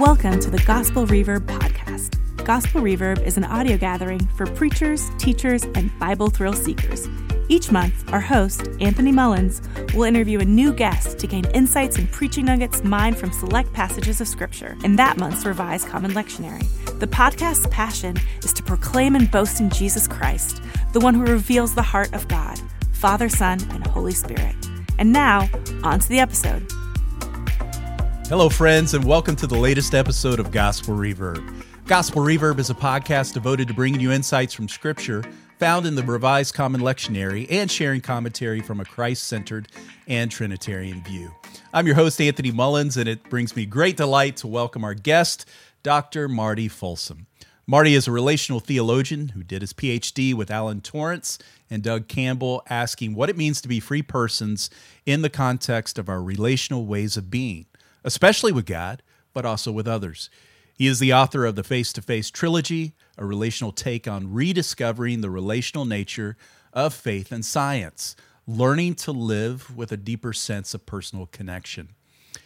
Welcome to the Gospel Reverb podcast. Gospel Reverb is an audio gathering for preachers, teachers, and Bible thrill seekers. Each month, our host, Anthony Mullins, will interview a new guest to gain insights and preaching nuggets mined from select passages of Scripture in that month's Revised Common Lectionary. The podcast's passion is to proclaim and boast in Jesus Christ, the one who reveals the heart of God, Father, Son, and Holy Spirit. And now, on to the episode. Hello, friends, and welcome to the latest episode of Gospel Reverb. Gospel Reverb is a podcast devoted to bringing you insights from Scripture found in the Revised Common Lectionary and sharing commentary from a Christ centered and Trinitarian view. I'm your host, Anthony Mullins, and it brings me great delight to welcome our guest, Dr. Marty Folsom. Marty is a relational theologian who did his PhD with Alan Torrance and Doug Campbell, asking what it means to be free persons in the context of our relational ways of being especially with God, but also with others. He is the author of the Face to Face trilogy, a relational take on rediscovering the relational nature of faith and science, learning to live with a deeper sense of personal connection.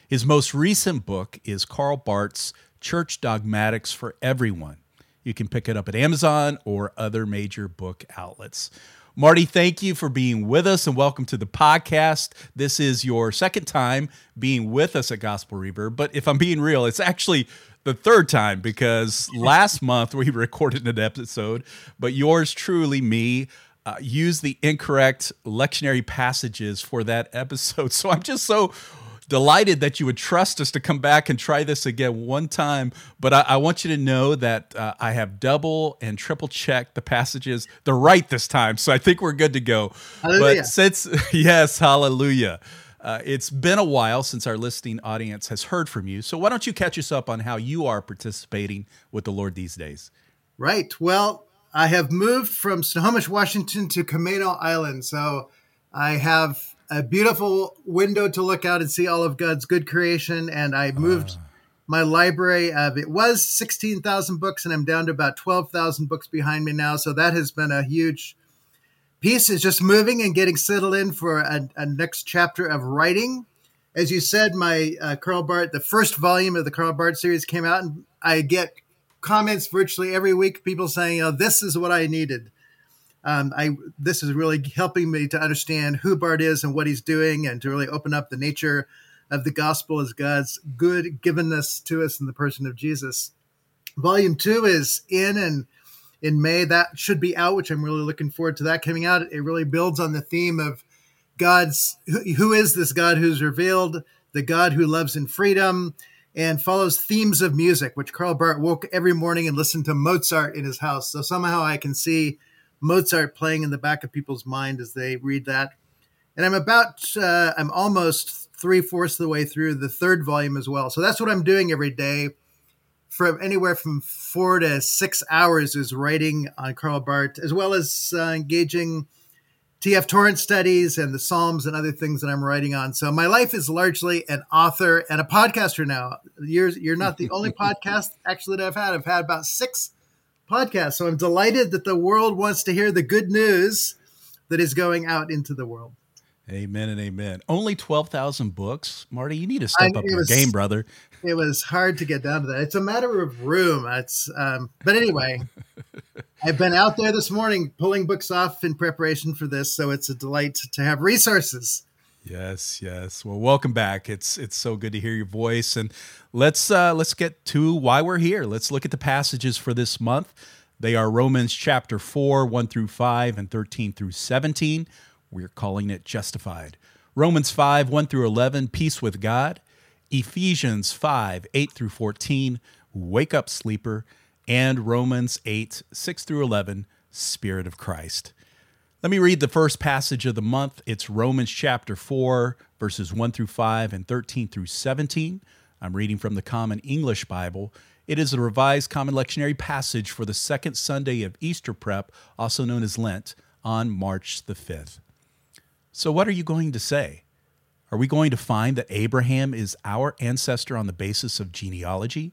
His most recent book is Karl Barth's Church Dogmatics for Everyone. You can pick it up at Amazon or other major book outlets. Marty, thank you for being with us and welcome to the podcast. This is your second time being with us at Gospel Reverb, but if I'm being real, it's actually the third time because last month we recorded an episode, but yours truly, me, uh, used the incorrect lectionary passages for that episode. So I'm just so delighted that you would trust us to come back and try this again one time. But I, I want you to know that uh, I have double and triple checked the passages. They're right this time. So I think we're good to go. Hallelujah. But since, yes, hallelujah. Uh, it's been a while since our listening audience has heard from you. So why don't you catch us up on how you are participating with the Lord these days? Right. Well, I have moved from Snohomish, Washington to Camano Island. So I have a beautiful window to look out and see all of God's good creation. And I moved uh. my library of it was 16,000 books, and I'm down to about 12,000 books behind me now. So that has been a huge piece. Is just moving and getting settled in for a, a next chapter of writing. As you said, my uh, Karl Barth, the first volume of the Karl Barth series came out, and I get comments virtually every week, people saying, "Oh, this is what I needed." Um, I this is really helping me to understand who Barth is and what he's doing, and to really open up the nature of the gospel as God's good givenness to us in the person of Jesus. Volume two is in and in May. That should be out, which I'm really looking forward to that coming out. It really builds on the theme of God's who is this God who's revealed, the God who loves in freedom, and follows themes of music, which Karl Barth woke every morning and listened to Mozart in his house. So somehow I can see Mozart playing in the back of people's mind as they read that. And I'm about, uh, I'm almost three fourths of the way through the third volume as well. So that's what I'm doing every day. From anywhere from four to six hours is writing on Karl Barth, as well as uh, engaging TF Torrance studies and the Psalms and other things that I'm writing on. So my life is largely an author and a podcaster now. You're, you're not the only podcast actually that I've had. I've had about six podcast. So I'm delighted that the world wants to hear the good news that is going out into the world. Amen and amen. Only 12,000 books. Marty, you need to step I, up your was, game, brother. It was hard to get down to that. It's a matter of room. It's um, but anyway, I've been out there this morning pulling books off in preparation for this, so it's a delight to have resources Yes, yes. Well, welcome back. It's it's so good to hear your voice, and let's uh, let's get to why we're here. Let's look at the passages for this month. They are Romans chapter four, one through five, and thirteen through seventeen. We're calling it justified. Romans five, one through eleven, peace with God. Ephesians five, eight through fourteen, wake up sleeper, and Romans eight, six through eleven, Spirit of Christ. Let me read the first passage of the month. It's Romans chapter 4, verses 1 through 5 and 13 through 17. I'm reading from the Common English Bible. It is a revised common lectionary passage for the second Sunday of Easter prep, also known as Lent, on March the 5th. So, what are you going to say? Are we going to find that Abraham is our ancestor on the basis of genealogy?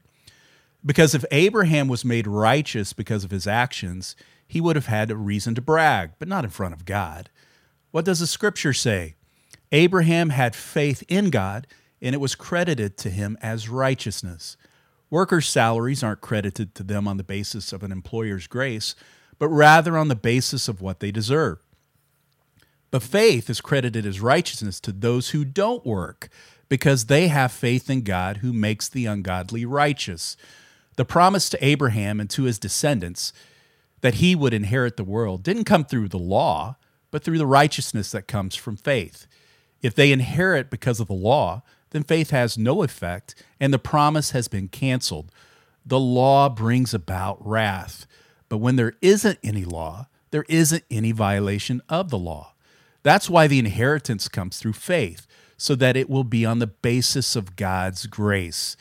Because if Abraham was made righteous because of his actions, he would have had a reason to brag, but not in front of God. What does the scripture say? Abraham had faith in God, and it was credited to him as righteousness. Workers' salaries aren't credited to them on the basis of an employer's grace, but rather on the basis of what they deserve. But faith is credited as righteousness to those who don't work because they have faith in God who makes the ungodly righteous. The promise to Abraham and to his descendants that he would inherit the world didn't come through the law, but through the righteousness that comes from faith. If they inherit because of the law, then faith has no effect and the promise has been canceled. The law brings about wrath. But when there isn't any law, there isn't any violation of the law. That's why the inheritance comes through faith, so that it will be on the basis of God's grace.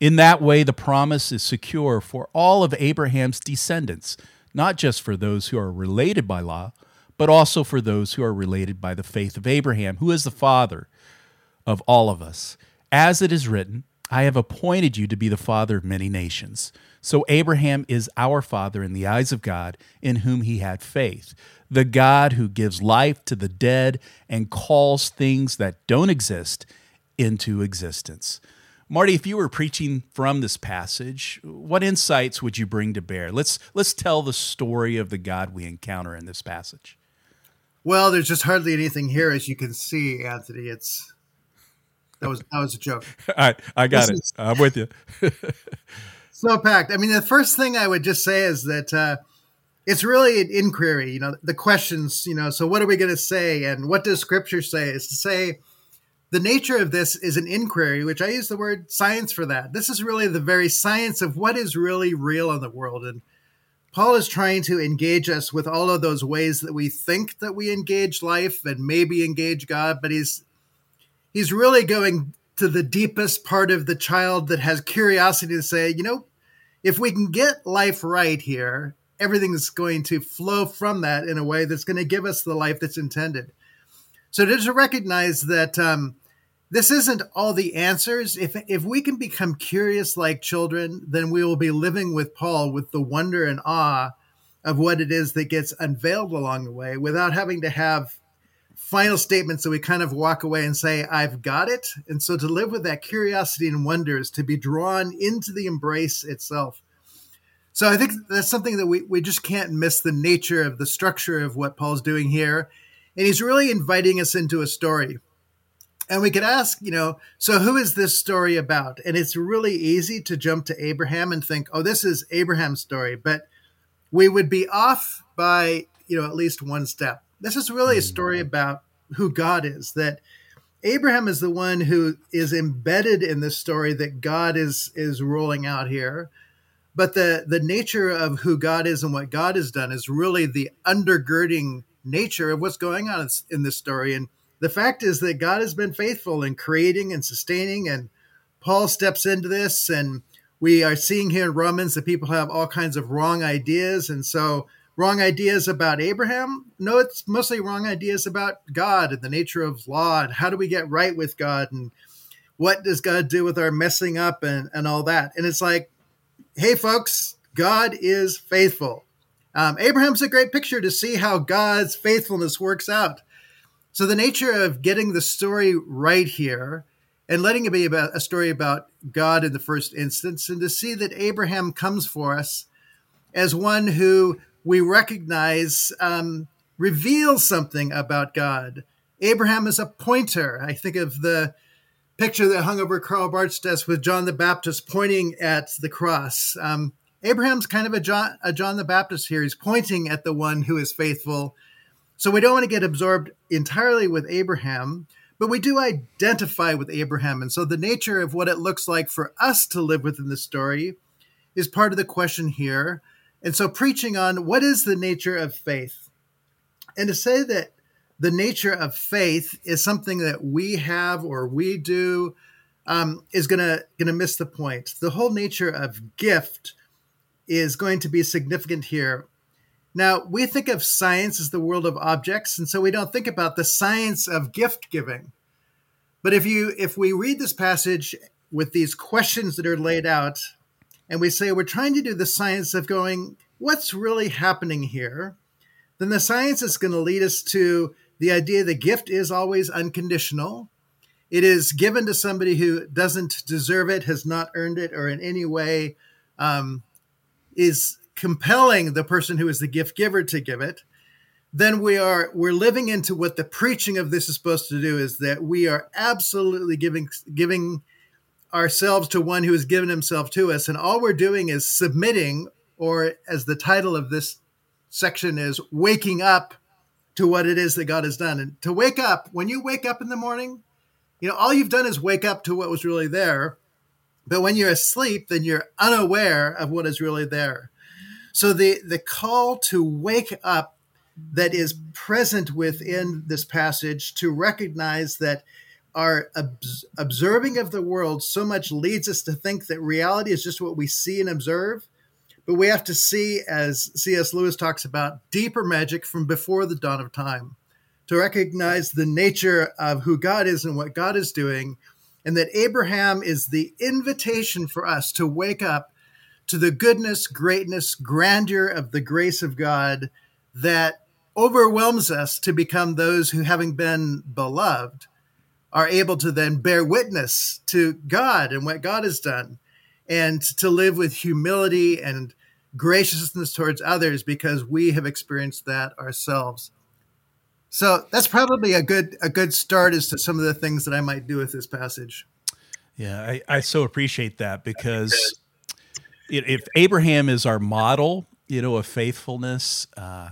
In that way, the promise is secure for all of Abraham's descendants, not just for those who are related by law, but also for those who are related by the faith of Abraham, who is the father of all of us. As it is written, I have appointed you to be the father of many nations. So Abraham is our father in the eyes of God, in whom he had faith, the God who gives life to the dead and calls things that don't exist into existence. Marty, if you were preaching from this passage, what insights would you bring to bear? Let's let's tell the story of the God we encounter in this passage. Well, there's just hardly anything here, as you can see, Anthony. It's that was that was a joke. I I got this it. Is, I'm with you. so packed. I mean, the first thing I would just say is that uh, it's really an inquiry. You know, the questions. You know, so what are we going to say, and what does Scripture say? Is to say the nature of this is an inquiry, which I use the word science for that. This is really the very science of what is really real in the world, and Paul is trying to engage us with all of those ways that we think that we engage life and maybe engage God, but he's he's really going to the deepest part of the child that has curiosity to say, you know, if we can get life right here, everything's going to flow from that in a way that's going to give us the life that's intended. So to recognize that um, this isn't all the answers. If if we can become curious like children, then we will be living with Paul with the wonder and awe of what it is that gets unveiled along the way without having to have final statements that we kind of walk away and say, I've got it. And so to live with that curiosity and wonder is to be drawn into the embrace itself. So I think that's something that we, we just can't miss the nature of the structure of what Paul's doing here. And he's really inviting us into a story. And we could ask, you know, so who is this story about? And it's really easy to jump to Abraham and think, oh, this is Abraham's story. But we would be off by, you know, at least one step. This is really a story mm-hmm. about who God is, that Abraham is the one who is embedded in this story that God is is rolling out here. But the the nature of who God is and what God has done is really the undergirding nature of what's going on in this story. And the fact is that God has been faithful in creating and sustaining, and Paul steps into this, and we are seeing here in Romans that people have all kinds of wrong ideas, and so wrong ideas about Abraham. No, it's mostly wrong ideas about God and the nature of law and how do we get right with God and what does God do with our messing up and, and all that. And it's like, hey, folks, God is faithful. Um, Abraham's a great picture to see how God's faithfulness works out. So the nature of getting the story right here and letting it be about a story about God in the first instance, and to see that Abraham comes for us as one who we recognize um, reveals something about God. Abraham is a pointer. I think of the picture that hung over Karl Barth's desk with John the Baptist pointing at the cross. Um, Abraham's kind of a John, a John the Baptist here. He's pointing at the one who is faithful so we don't want to get absorbed entirely with Abraham, but we do identify with Abraham. And so the nature of what it looks like for us to live within the story is part of the question here. And so preaching on what is the nature of faith? And to say that the nature of faith is something that we have or we do um, is gonna gonna miss the point. The whole nature of gift is going to be significant here. Now, we think of science as the world of objects, and so we don't think about the science of gift giving. But if you if we read this passage with these questions that are laid out, and we say we're trying to do the science of going, what's really happening here? Then the science is going to lead us to the idea that gift is always unconditional. it is given to somebody who doesn't deserve it, has not earned it, or in any way um, is compelling the person who is the gift giver to give it, then we are we're living into what the preaching of this is supposed to do is that we are absolutely giving giving ourselves to one who has given himself to us. And all we're doing is submitting or as the title of this section is waking up to what it is that God has done. And to wake up when you wake up in the morning you know all you've done is wake up to what was really there. But when you're asleep then you're unaware of what is really there so the the call to wake up that is present within this passage to recognize that our observing of the world so much leads us to think that reality is just what we see and observe. But we have to see, as C.S. Lewis talks about, deeper magic from before the dawn of time to recognize the nature of who God is and what God is doing. And that Abraham is the invitation for us to wake up to the goodness, greatness, grandeur of the grace of God that overwhelms us to become those who, having been beloved, are able to then bear witness to God and what God has done, and to live with humility and graciousness towards others because we have experienced that ourselves. So that's probably a good a good start as to some of the things that I might do with this passage. Yeah, I, I so appreciate that because if Abraham is our model, you know, of faithfulness, uh,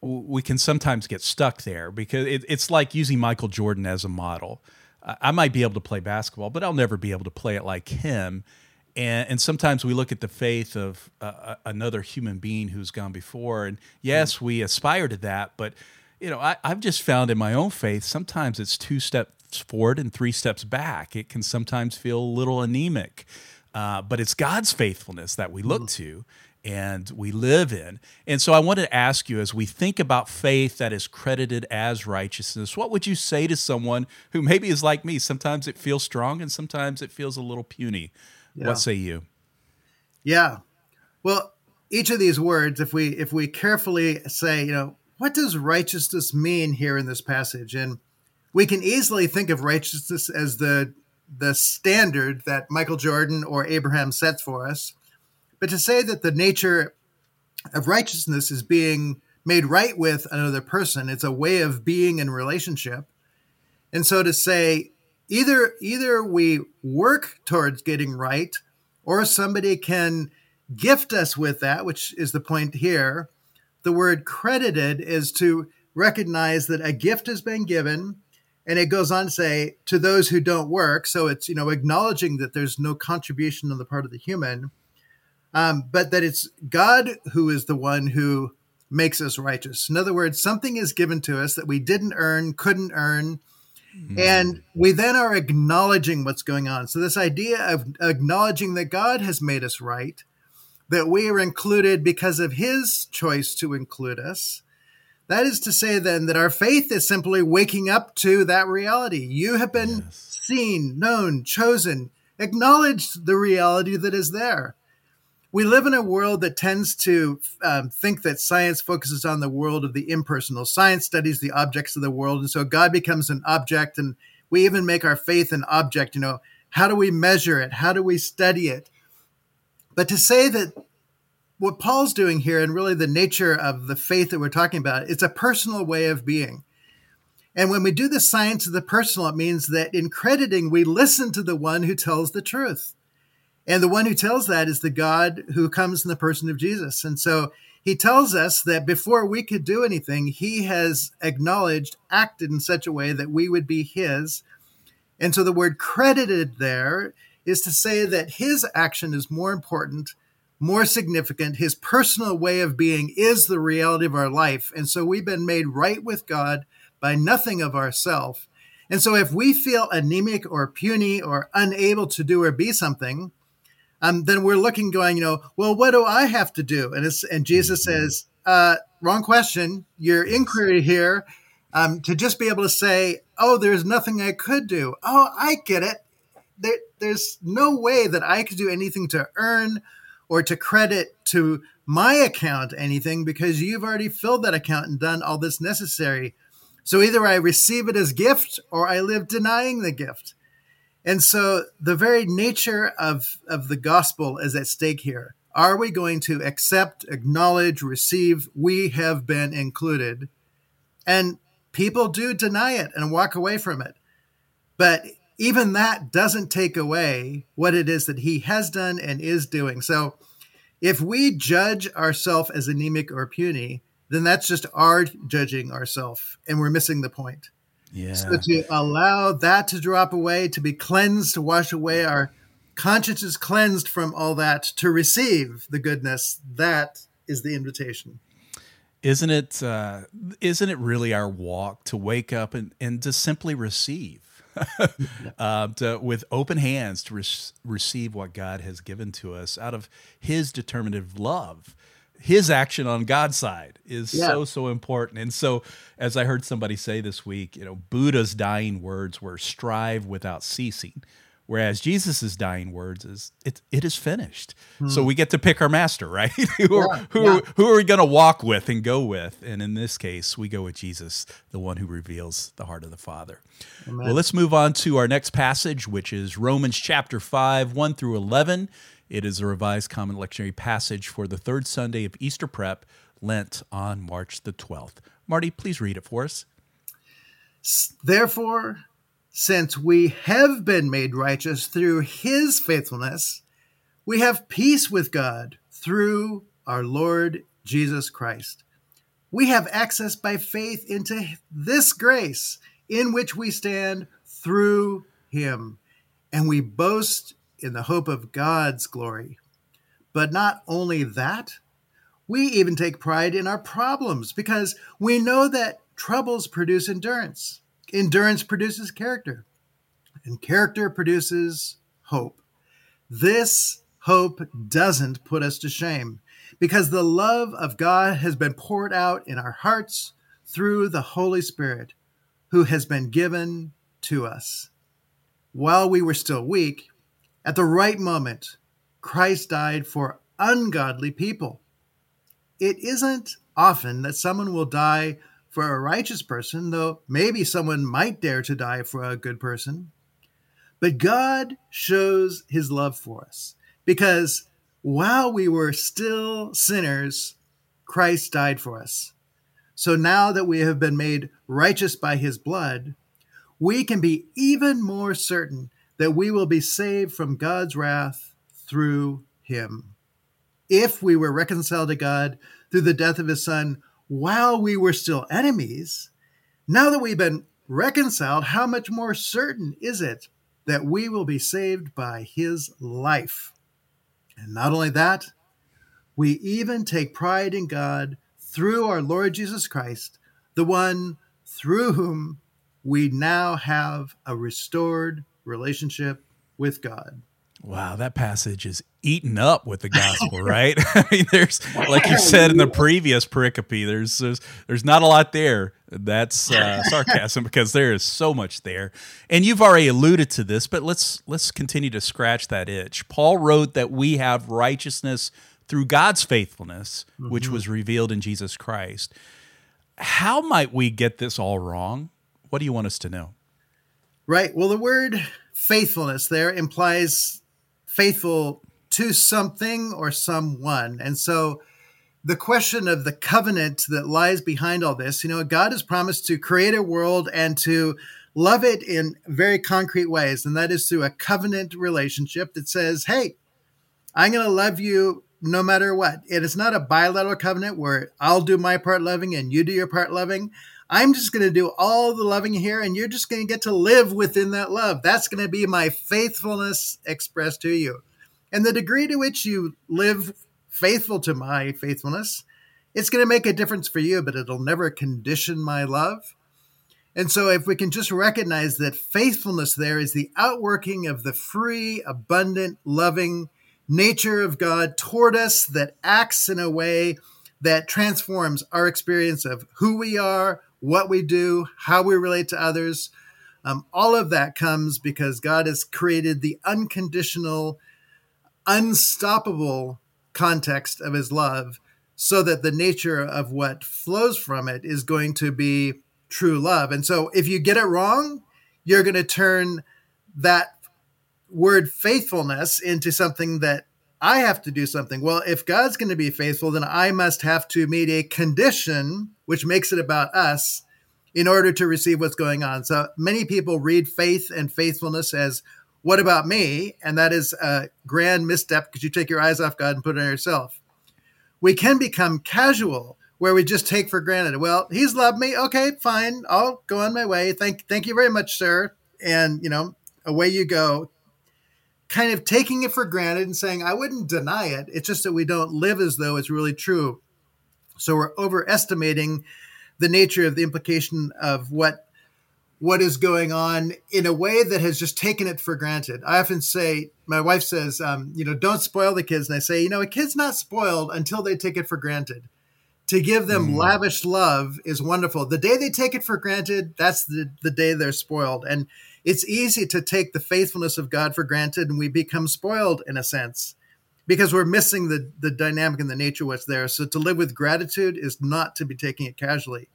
we can sometimes get stuck there because it, it's like using Michael Jordan as a model. I might be able to play basketball, but I'll never be able to play it like him. And, and sometimes we look at the faith of uh, another human being who's gone before, and yes, we aspire to that. But you know, I, I've just found in my own faith sometimes it's two steps forward and three steps back. It can sometimes feel a little anemic, uh, but it's God's faithfulness that we look mm-hmm. to and we live in. And so I wanted to ask you as we think about faith that is credited as righteousness, what would you say to someone who maybe is like me? Sometimes it feels strong and sometimes it feels a little puny. Yeah. What say you? Yeah. Well, each of these words, if we if we carefully say, you know, what does righteousness mean here in this passage? And we can easily think of righteousness as the the standard that Michael Jordan or Abraham sets for us. But to say that the nature of righteousness is being made right with another person, it's a way of being in relationship. And so to say either either we work towards getting right or somebody can gift us with that, which is the point here. The word credited is to recognize that a gift has been given and it goes on to say to those who don't work so it's you know acknowledging that there's no contribution on the part of the human um, but that it's God who is the one who makes us righteous. In other words, something is given to us that we didn't earn, couldn't earn, mm. and we then are acknowledging what's going on. So, this idea of acknowledging that God has made us right, that we are included because of His choice to include us. That is to say, then, that our faith is simply waking up to that reality. You have been yes. seen, known, chosen, acknowledged the reality that is there we live in a world that tends to um, think that science focuses on the world of the impersonal. Science studies the objects of the world, and so God becomes an object, and we even make our faith an object. You know, how do we measure it? How do we study it? But to say that what Paul's doing here, and really the nature of the faith that we're talking about, it's a personal way of being. And when we do the science of the personal, it means that in crediting, we listen to the one who tells the truth. And the one who tells that is the God who comes in the person of Jesus. And so he tells us that before we could do anything, he has acknowledged, acted in such a way that we would be his. And so the word credited there is to say that his action is more important, more significant. His personal way of being is the reality of our life. And so we've been made right with God by nothing of ourself. And so if we feel anemic or puny or unable to do or be something, um, then we're looking, going, you know, well, what do I have to do? And it's and Jesus mm-hmm. says, uh, wrong question. Your inquiry here um, to just be able to say, oh, there's nothing I could do. Oh, I get it. There, there's no way that I could do anything to earn or to credit to my account anything because you've already filled that account and done all this necessary. So either I receive it as gift or I live denying the gift. And so the very nature of, of the gospel is at stake here. Are we going to accept, acknowledge, receive? We have been included. And people do deny it and walk away from it. But even that doesn't take away what it is that he has done and is doing. So if we judge ourselves as anemic or puny, then that's just our judging ourselves, and we're missing the point. Yeah. So to allow that to drop away, to be cleansed, to wash away our conscience is cleansed from all that, to receive the goodness, that is the invitation. Isn't it? Uh, not it really our walk to wake up and, and to simply receive? Uh, to, with open hands to re- receive what God has given to us out of His determinative love. His action on God's side is yeah. so so important. And so, as I heard somebody say this week, you know, Buddha's dying words were "strive without ceasing." Whereas Jesus' dying words is it it is finished. Hmm. So we get to pick our master, right? who, yeah, are, who, yeah. who are we going to walk with and go with? And in this case, we go with Jesus, the one who reveals the heart of the Father. Amen. Well, let's move on to our next passage, which is Romans chapter 5, 1 through 11. It is a revised common lectionary passage for the third Sunday of Easter prep, Lent on March the 12th. Marty, please read it for us. Therefore, since we have been made righteous through his faithfulness, we have peace with God through our Lord Jesus Christ. We have access by faith into this grace in which we stand through him, and we boast in the hope of God's glory. But not only that, we even take pride in our problems because we know that troubles produce endurance Endurance produces character, and character produces hope. This hope doesn't put us to shame because the love of God has been poured out in our hearts through the Holy Spirit who has been given to us. While we were still weak, at the right moment, Christ died for ungodly people. It isn't often that someone will die for a righteous person, though maybe someone might dare to die for a good person. But God shows his love for us because while we were still sinners, Christ died for us. So now that we have been made righteous by his blood, we can be even more certain that we will be saved from God's wrath through him. If we were reconciled to God through the death of his son, while we were still enemies, now that we've been reconciled, how much more certain is it that we will be saved by his life? And not only that, we even take pride in God through our Lord Jesus Christ, the one through whom we now have a restored relationship with God. Wow, that passage is eaten up with the gospel, right? I mean, there's like you said in the previous pericope, there's there's, there's not a lot there. That's uh, sarcasm because there is so much there, and you've already alluded to this, but let's let's continue to scratch that itch. Paul wrote that we have righteousness through God's faithfulness, mm-hmm. which was revealed in Jesus Christ. How might we get this all wrong? What do you want us to know? Right. Well, the word faithfulness there implies faithful to something or someone. And so the question of the covenant that lies behind all this, you know, God has promised to create a world and to love it in very concrete ways. And that is through a covenant relationship that says, hey, I'm going to love you no matter what. It is not a bilateral covenant where I'll do my part loving and you do your part loving. I'm just going to do all the loving here, and you're just going to get to live within that love. That's going to be my faithfulness expressed to you. And the degree to which you live faithful to my faithfulness, it's going to make a difference for you, but it'll never condition my love. And so, if we can just recognize that faithfulness there is the outworking of the free, abundant, loving nature of God toward us that acts in a way that transforms our experience of who we are, what we do, how we relate to others. Um, all of that comes because God has created the unconditional, unstoppable context of his love so that the nature of what flows from it is going to be true love. And so if you get it wrong, you're going to turn that word faithfulness into something that I have to do something. Well, if God's going to be faithful, then I must have to meet a condition which makes it about us in order to receive what's going on. So many people read faith and faithfulness as what about me? And that is a grand misstep because you take your eyes off God and put it on yourself. We can become casual where we just take for granted. Well, he's loved me. Okay, fine. I'll go on my way. Thank thank you very much, sir. And you know, away you go. Kind of taking it for granted and saying, I wouldn't deny it. It's just that we don't live as though it's really true. So we're overestimating the nature of the implication of what what is going on in a way that has just taken it for granted. I often say, my wife says, um, you know, don't spoil the kids. And I say, you know, a kid's not spoiled until they take it for granted. To give them mm. lavish love is wonderful. The day they take it for granted, that's the, the day they're spoiled. And it's easy to take the faithfulness of God for granted and we become spoiled in a sense because we're missing the, the dynamic and the nature of what's there. So to live with gratitude is not to be taking it casually.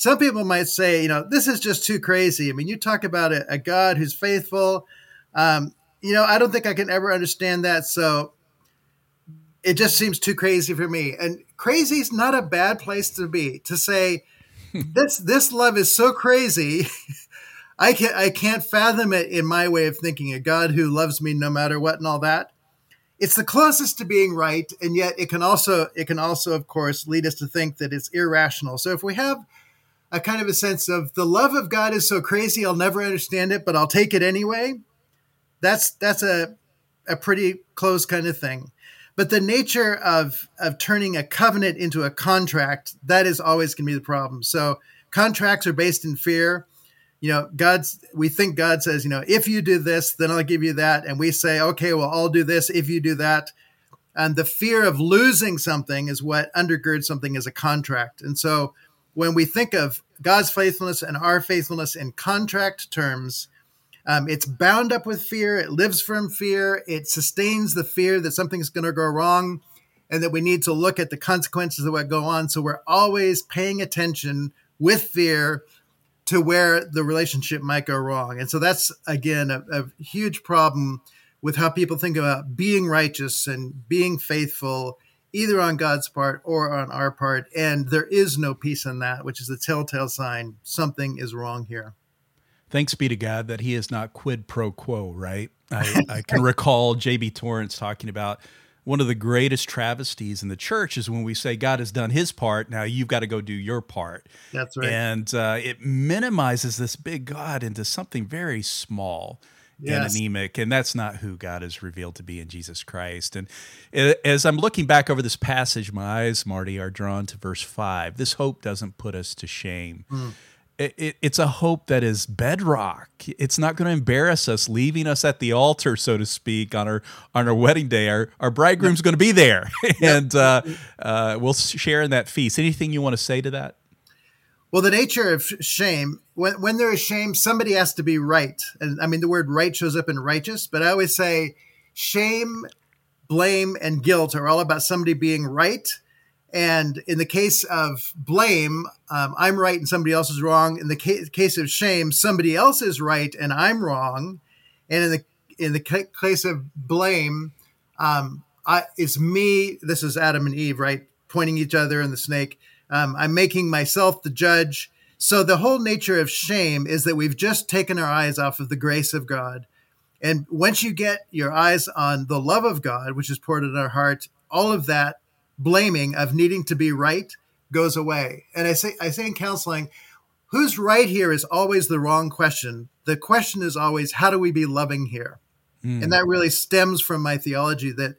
Some people might say, you know, this is just too crazy. I mean, you talk about a, a God who's faithful. Um, you know, I don't think I can ever understand that. So it just seems too crazy for me. And crazy is not a bad place to be. To say this this love is so crazy, I can I can't fathom it in my way of thinking. A God who loves me no matter what and all that. It's the closest to being right, and yet it can also it can also, of course, lead us to think that it's irrational. So if we have a kind of a sense of the love of God is so crazy, I'll never understand it, but I'll take it anyway. That's that's a a pretty close kind of thing. But the nature of of turning a covenant into a contract, that is always going to be the problem. So contracts are based in fear. You know, God's we think God says, you know, if you do this, then I'll give you that. And we say, okay, well, I'll do this if you do that. And the fear of losing something is what undergirds something as a contract. And so when we think of God's faithfulness and our faithfulness in contract terms, um, it's bound up with fear. It lives from fear. It sustains the fear that something's going to go wrong and that we need to look at the consequences of what go on. So we're always paying attention with fear to where the relationship might go wrong. And so that's, again, a, a huge problem with how people think about being righteous and being faithful either on God's part or on our part. And there is no peace in that, which is a telltale sign something is wrong here. Thanks be to God that he is not quid pro quo, right? I, I can recall J.B. Torrance talking about one of the greatest travesties in the church is when we say God has done his part, now you've got to go do your part. That's right. And uh, it minimizes this big God into something very small yes. and anemic, and that's not who God is revealed to be in Jesus Christ. And as I'm looking back over this passage, my eyes, Marty, are drawn to verse five. This hope doesn't put us to shame. Mm. It, it, it's a hope that is bedrock. It's not going to embarrass us, leaving us at the altar, so to speak, on our on our wedding day. Our our bridegroom's going to be there, and uh, uh, we'll share in that feast. Anything you want to say to that? Well, the nature of shame, when, when there is shame, somebody has to be right. And I mean, the word right shows up in righteous, but I always say shame, blame, and guilt are all about somebody being right. And in the case of blame, um, I'm right and somebody else is wrong. In the ca- case of shame, somebody else is right and I'm wrong. And in the in the ca- case of blame, um, I, it's me. This is Adam and Eve, right, pointing each other and the snake um, I'm making myself the judge. So the whole nature of shame is that we've just taken our eyes off of the grace of God. And once you get your eyes on the love of God, which is poured in our heart, all of that blaming of needing to be right goes away. And I say, I say in counseling, who's right here is always the wrong question. The question is always, how do we be loving here? Mm. And that really stems from my theology that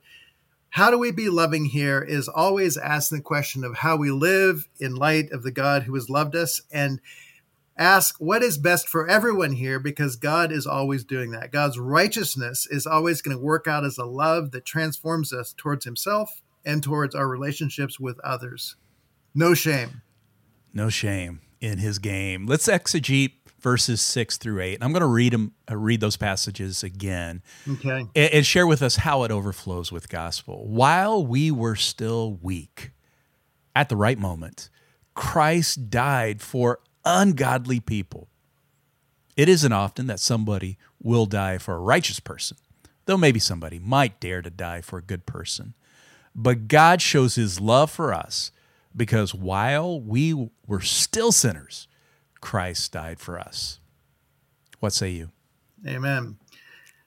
how do we be loving here is always asking the question of how we live in light of the God who has loved us and ask what is best for everyone here because God is always doing that. God's righteousness is always going to work out as a love that transforms us towards himself and towards our relationships with others. No shame. No shame in his game. Let's exegete verses six through eight. And I'm going to read them, uh, read those passages again, okay, and, and share with us how it overflows with gospel. While we were still weak, at the right moment, Christ died for ungodly people. It isn't often that somebody will die for a righteous person, though maybe somebody might dare to die for a good person. But God shows his love for us because while we were still sinners, Christ died for us. What say you? Amen.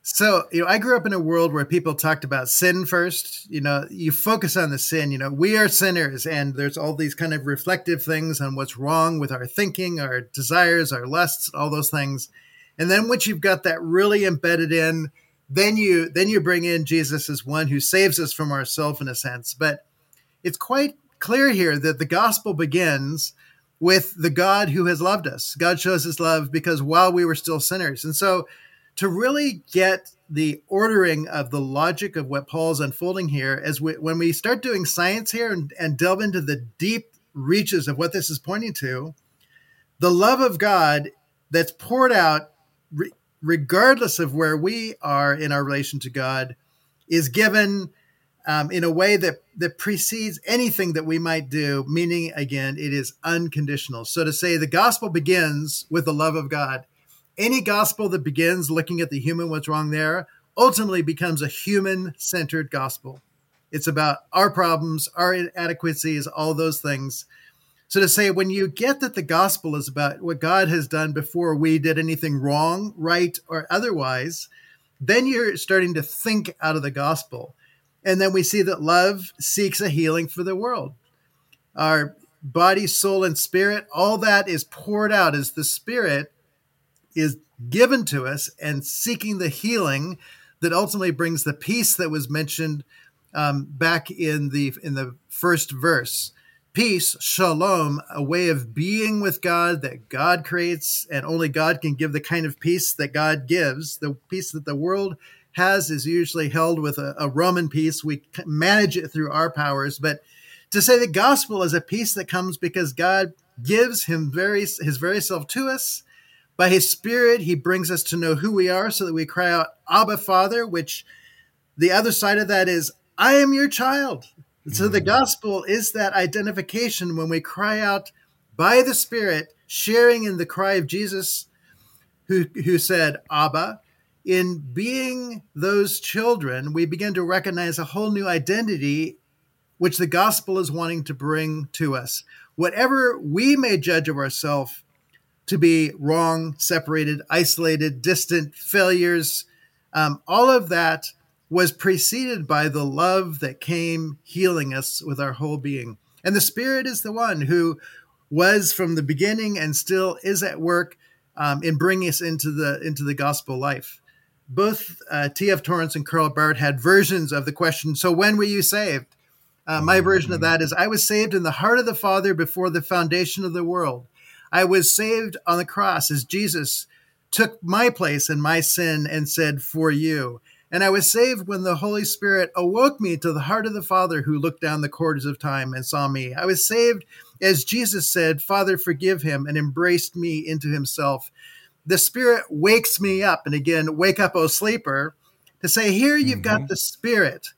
So, you know, I grew up in a world where people talked about sin first. You know, you focus on the sin. You know, we are sinners, and there's all these kind of reflective things on what's wrong with our thinking, our desires, our lusts, all those things. And then once you've got that really embedded in, then you then you bring in Jesus as one who saves us from ourselves in a sense. But it's quite clear here that the gospel begins with the God who has loved us. God shows his love because while we were still sinners. And so to really get the ordering of the logic of what Paul's unfolding here, as we, when we start doing science here and, and delve into the deep reaches of what this is pointing to, the love of God that's poured out, re- regardless of where we are in our relation to God, is given um, in a way that that precedes anything that we might do. Meaning, again, it is unconditional. So to say, the gospel begins with the love of God any gospel that begins looking at the human, what's wrong there, ultimately becomes a human centered gospel. It's about our problems, our inadequacies, all those things. So to say, when you get that the gospel is about what God has done before we did anything wrong, right, or otherwise, then you're starting to think out of the gospel. And then we see that love seeks a healing for the world. Our body, soul, and spirit, all that is poured out as the spirit is given to us and seeking the healing that ultimately brings the peace that was mentioned um, back in the in the first verse peace shalom a way of being with god that god creates and only god can give the kind of peace that god gives the peace that the world has is usually held with a, a roman peace we manage it through our powers but to say the gospel is a peace that comes because god gives him very his very self to us by his spirit, he brings us to know who we are so that we cry out, Abba, Father, which the other side of that is, I am your child. So the mm. gospel is that identification when we cry out by the Spirit, sharing in the cry of Jesus, who, who said, Abba. In being those children, we begin to recognize a whole new identity which the gospel is wanting to bring to us. Whatever we may judge of ourselves to be wrong, separated, isolated, distant, failures. Um, all of that was preceded by the love that came healing us with our whole being. And the Spirit is the one who was from the beginning and still is at work um, in bringing us into the into the gospel life. Both uh, T.F. Torrance and Karl Barth had versions of the question. So when were you saved? Uh, my version of that is I was saved in the heart of the Father before the foundation of the world. I was saved on the cross as Jesus took my place and my sin and said, For you. And I was saved when the Holy Spirit awoke me to the heart of the Father who looked down the corridors of time and saw me. I was saved as Jesus said, Father, forgive him, and embraced me into himself. The Spirit wakes me up. And again, wake up, O sleeper, to say, Here you've mm-hmm. got the Spirit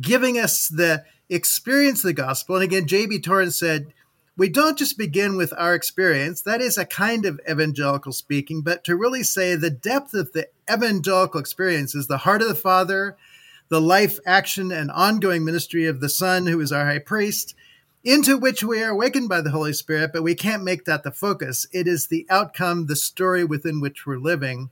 giving us the experience of the gospel. And again, J.B. Torrance said, we don't just begin with our experience. That is a kind of evangelical speaking, but to really say the depth of the evangelical experience is the heart of the Father, the life, action, and ongoing ministry of the Son, who is our high priest, into which we are awakened by the Holy Spirit, but we can't make that the focus. It is the outcome, the story within which we're living.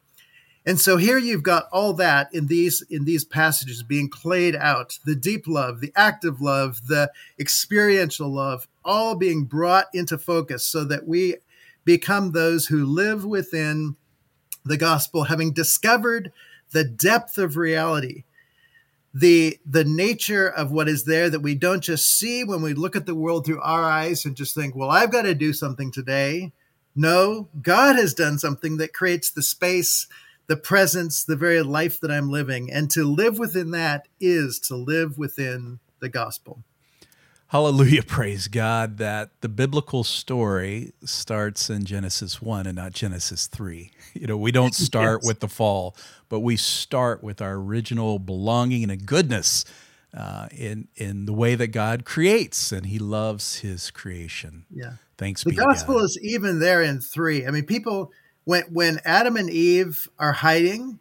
And so here you've got all that in these in these passages being played out, the deep love, the active love, the experiential love, all being brought into focus so that we become those who live within the gospel having discovered the depth of reality the the nature of what is there that we don't just see when we look at the world through our eyes and just think well i've got to do something today no god has done something that creates the space the presence, the very life that I'm living. And to live within that is to live within the gospel. Hallelujah. Praise God that the biblical story starts in Genesis 1 and not Genesis 3. You know, we don't start yes. with the fall, but we start with our original belonging and a goodness uh, in in the way that God creates, and He loves His creation. Yeah. Thanks. The gospel is even there in three. I mean, people when when Adam and Eve are hiding,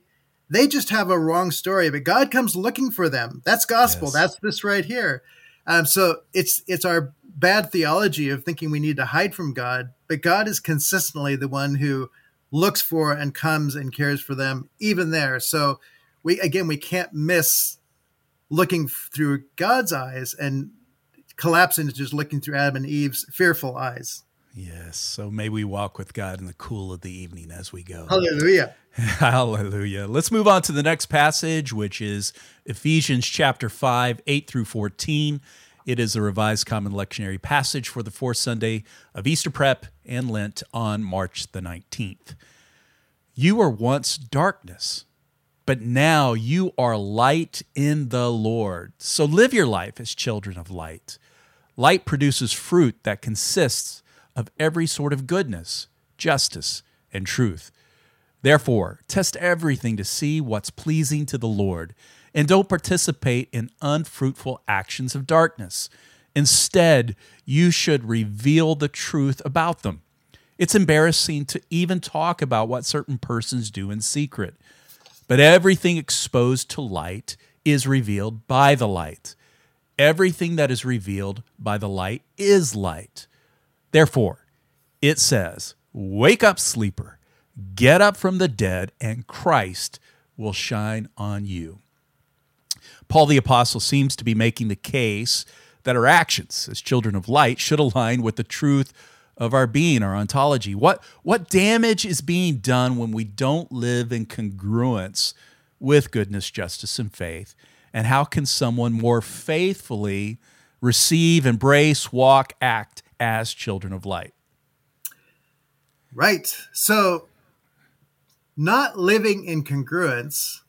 they just have a wrong story, but God comes looking for them. That's gospel. Yes. That's this right here. Um, so it's it's our bad theology of thinking we need to hide from God, but God is consistently the one who looks for and comes and cares for them even there. So we again we can't miss looking through God's eyes and collapse into just looking through Adam and Eve's fearful eyes. Yes. So may we walk with God in the cool of the evening as we go. Hallelujah. Hallelujah. Let's move on to the next passage, which is Ephesians chapter 5, 8 through 14. It is a revised common lectionary passage for the fourth Sunday of Easter Prep and Lent on March the 19th. You were once darkness, but now you are light in the Lord. So live your life as children of light. Light produces fruit that consists of every sort of goodness, justice, and truth. Therefore, test everything to see what's pleasing to the Lord, and don't participate in unfruitful actions of darkness. Instead, you should reveal the truth about them. It's embarrassing to even talk about what certain persons do in secret, but everything exposed to light is revealed by the light. Everything that is revealed by the light is light. Therefore, it says, Wake up, sleeper, get up from the dead, and Christ will shine on you. Paul the Apostle seems to be making the case that our actions as children of light should align with the truth of our being, our ontology. What, what damage is being done when we don't live in congruence with goodness, justice, and faith? And how can someone more faithfully receive, embrace, walk, act as children of light. Right. So, not living in congruence.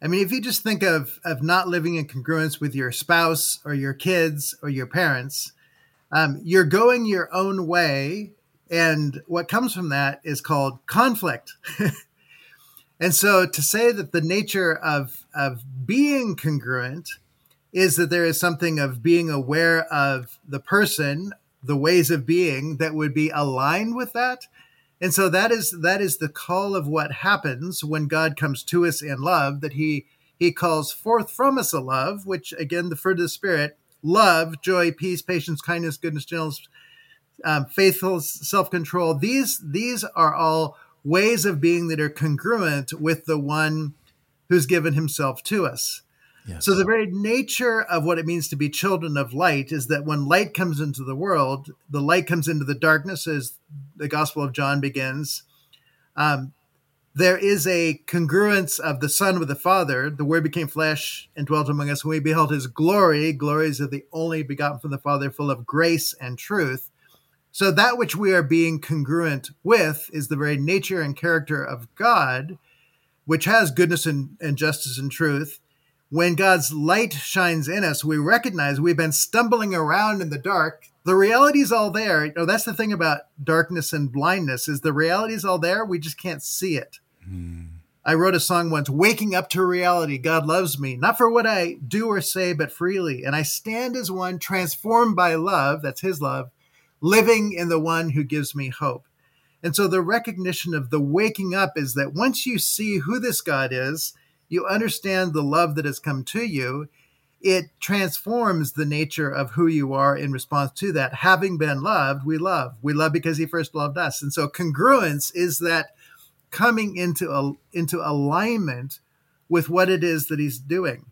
I mean, if you just think of, of not living in congruence with your spouse or your kids or your parents, um, you're going your own way. And what comes from that is called conflict. and so to say that the nature of, of being congruent is that there is something of being aware of the person the ways of being that would be aligned with that. And so that is that is the call of what happens when god comes to us in love that he he calls forth from us a love which again the fruit of the spirit love joy peace patience kindness goodness gentleness um, faithful self-control. These these are all ways of being that are congruent with the one who's given himself to us So, the very nature of what it means to be children of light is that when light comes into the world, the light comes into the darkness as the Gospel of John begins. Um, there is a congruence of the Son with the Father. The Word became flesh and dwelt among us. When we beheld his glory, glories of the only begotten from the Father, full of grace and truth. So, that which we are being congruent with is the very nature and character of God, which has goodness and, and justice and truth when God's light shines in us, we recognize we've been stumbling around in the dark. The reality is all there. You know, that's the thing about darkness and blindness is the reality is all there. We just can't see it. Hmm. I wrote a song once, waking up to reality. God loves me, not for what I do or say, but freely. And I stand as one transformed by love. That's his love, living in the one who gives me hope. And so the recognition of the waking up is that once you see who this God is, you understand the love that has come to you, it transforms the nature of who you are in response to that. Having been loved, we love. We love because he first loved us. And so congruence is that coming into a, into alignment with what it is that he's doing.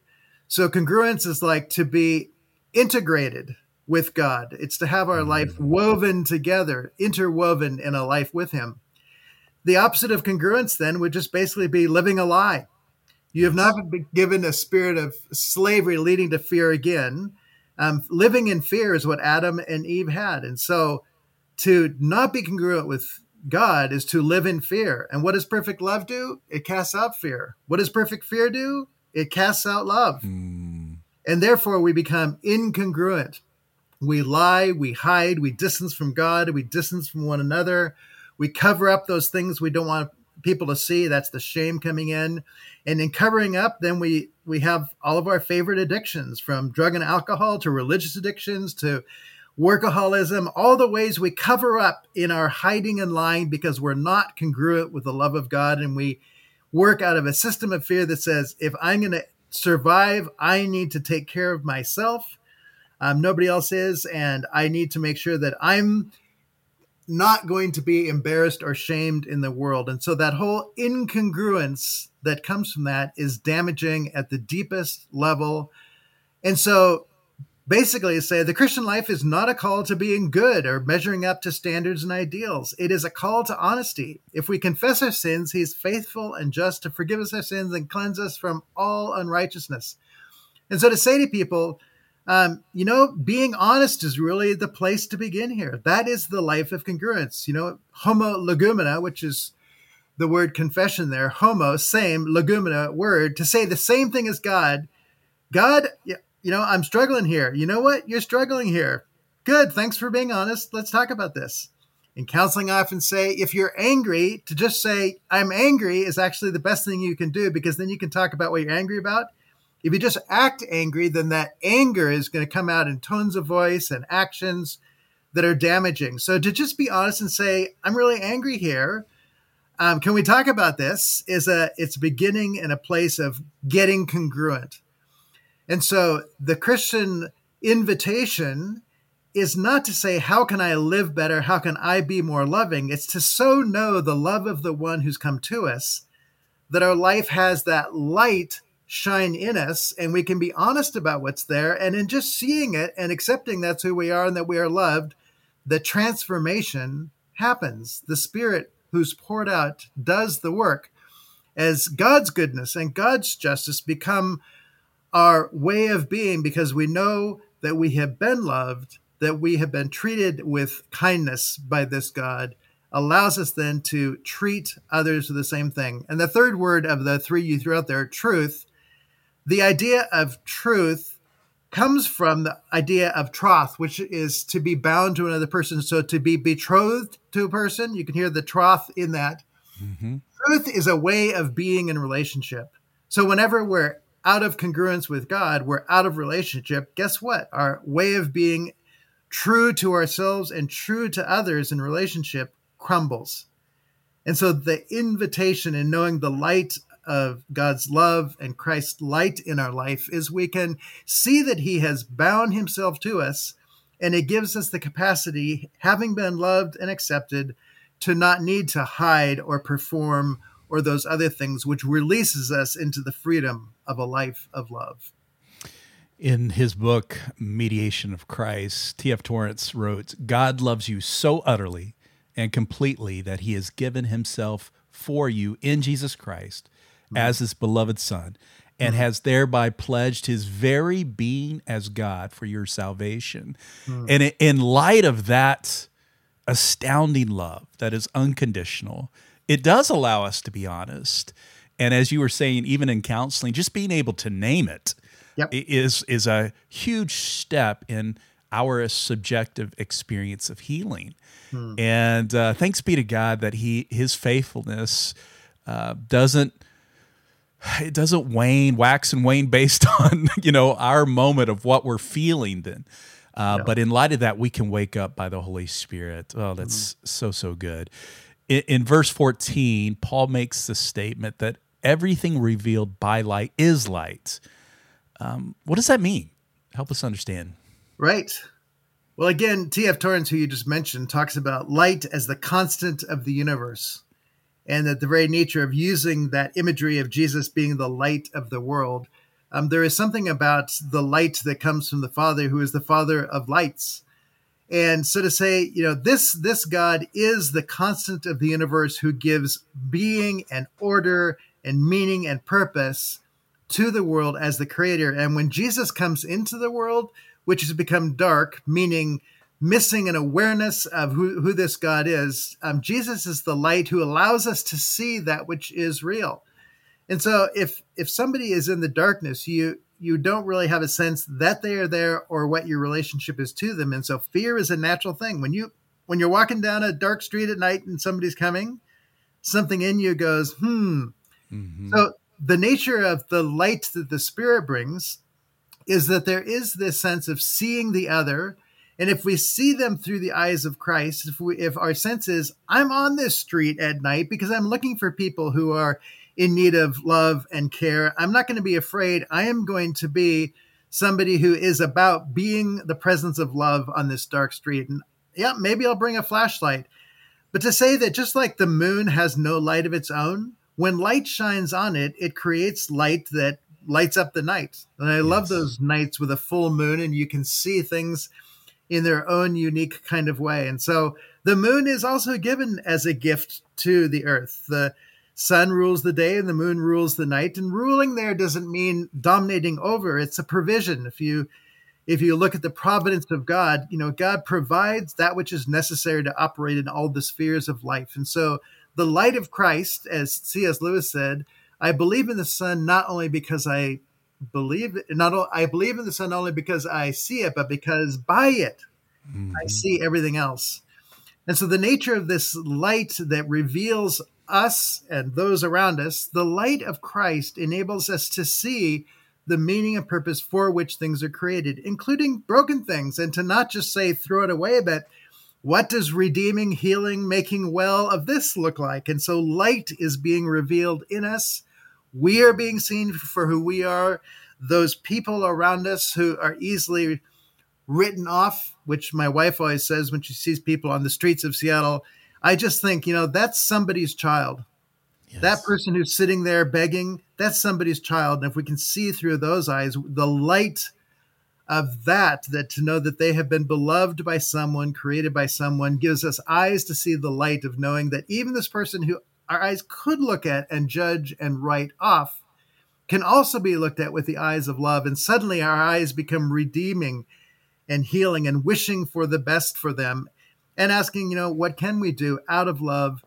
So congruence is like to be integrated with God. It's to have our life mm-hmm. woven together, interwoven in a life with him. The opposite of congruence then would just basically be living a lie you have not been given a spirit of slavery leading to fear again. Um, living in fear is what Adam and Eve had. And so to not be congruent with God is to live in fear. And what does perfect love do? It casts out fear. What does perfect fear do? It casts out love. Mm. And therefore, we become incongruent. We lie, we hide, we distance from God, we distance from one another. We cover up those things we don't want people to see. That's the shame coming in. And in covering up, then we we have all of our favorite addictions from drug and alcohol to religious addictions to workaholism, all the ways we cover up in our hiding and lying because we're not congruent with the love of God and we work out of a system of fear that says if I'm going to survive, I need to take care of myself. Um, nobody else is, and I need to make sure that I'm not going to be embarrassed or shamed in the world. And so that whole incongruence that comes from that is damaging at the deepest level. And so basically say the Christian life is not a call to being good or measuring up to standards and ideals. It is a call to honesty. If we confess our sins, he's faithful and just to forgive us our sins and cleanse us from all unrighteousness. And so to say to people, um, you know, being honest is really the place to begin here. That is the life of congruence. You know, homo legumina, which is the word confession there, homo, same, legumina, word, to say the same thing as God. God, you know, I'm struggling here. You know what? You're struggling here. Good. Thanks for being honest. Let's talk about this. In counseling, I often say if you're angry, to just say, I'm angry is actually the best thing you can do because then you can talk about what you're angry about if you just act angry, then that anger is going to come out in tones of voice and actions that are damaging. So to just be honest and say, I'm really angry here. Um, can we talk about this? Is a it's beginning in a place of getting congruent. And so the Christian invitation is not to say, How can I live better? How can I be more loving? It's to so know the love of the one who's come to us that our life has that light shine in us and we can be honest about what's there. And in just seeing it and accepting that's who we are and that we are loved, the transformation happens. The Spirit who's poured out does the work as God's goodness and God's justice become our way of being because we know that we have been loved, that we have been treated with kindness by this God, allows us then to treat others with the same thing. And the third word of the three you threw out there, truth, the idea of truth comes from the idea of troth, which is to be bound to another person. So to be betrothed to a person, you can hear the troth in that. Mm-hmm. Truth is a way of being in relationship. So whenever we're out of congruence with God, we're out of relationship. Guess what? Our way of being true to ourselves and true to others in relationship crumbles. And so the invitation in knowing the light of God's love and Christ's light in our life is we can see that He has bound Himself to us, and it gives us the capacity, having been loved and accepted, to not need to hide or perform or those other things, which releases us into the freedom of a life of love. In his book, Mediation of Christ, T.F. Torrance wrote, God loves you so utterly and completely that he has given himself for you in Jesus Christ. As his beloved son and mm-hmm. has thereby pledged his very being as God for your salvation. Mm-hmm. And in light of that astounding love that is unconditional, it does allow us to be honest. And as you were saying, even in counseling, just being able to name it yep. is is a huge step in our subjective experience of healing. Hmm. And uh, thanks be to God that He His faithfulness uh, doesn't it doesn't wane, wax and wane based on you know our moment of what we're feeling then. Uh, yeah. But in light of that, we can wake up by the Holy Spirit. Oh, that's mm-hmm. so so good. In, in verse fourteen, Paul makes the statement that everything revealed by light is light. Um, what does that mean? Help us understand. Right. Well, again, T.F. Torrance, who you just mentioned, talks about light as the constant of the universe and that the very nature of using that imagery of Jesus being the light of the world, um, there is something about the light that comes from the Father, who is the Father of lights. And so to say, you know, this this God is the constant of the universe who gives being and order and meaning and purpose to the world as the creator. And when Jesus comes into the world, which has become dark, meaning missing an awareness of who, who this God is, um, Jesus is the light who allows us to see that which is real. And so if if somebody is in the darkness, you you don't really have a sense that they are there or what your relationship is to them. And so fear is a natural thing. When you when you're walking down a dark street at night and somebody's coming, something in you goes, hmm. Mm-hmm. So the nature of the light that the Spirit brings is that there is this sense of seeing the other. And if we see them through the eyes of Christ, if we if our sense is, I'm on this street at night because I'm looking for people who are in need of love and care, I'm not going to be afraid. I am going to be somebody who is about being the presence of love on this dark street. And yeah, maybe I'll bring a flashlight. But to say that just like the moon has no light of its own, when light shines on it, it creates light that lights up the night. And I yes. love those nights with a full moon and you can see things in their own unique kind of way. And so the moon is also given as a gift to the earth. The sun rules the day and the moon rules the night. And ruling there doesn't mean dominating over, it's a provision. If you if you look at the providence of God, you know, God provides that which is necessary to operate in all the spheres of life. And so the light of Christ, as C.S. Lewis said, I believe in the sun not only because I believe not I believe in the sun only because I see it, but because by it mm-hmm. I see everything else. And so the nature of this light that reveals us and those around us, the light of Christ enables us to see the meaning and purpose for which things are created, including broken things, and to not just say throw it away, but what does redeeming, healing, making well of this look like? And so light is being revealed in us. We are being seen for who we are. Those people around us who are easily written off, which my wife always says when she sees people on the streets of Seattle, I just think, you know, that's somebody's child. Yes. That person who's sitting there begging, that's somebody's child. And if we can see through those eyes the light of that, that to know that they have been beloved by someone, created by someone, gives us eyes to see the light of knowing that even this person who our eyes could look at and judge and write off can also be looked at with the eyes of love. And suddenly our eyes become redeeming and healing and wishing for the best for them and asking, you know, what can we do out of love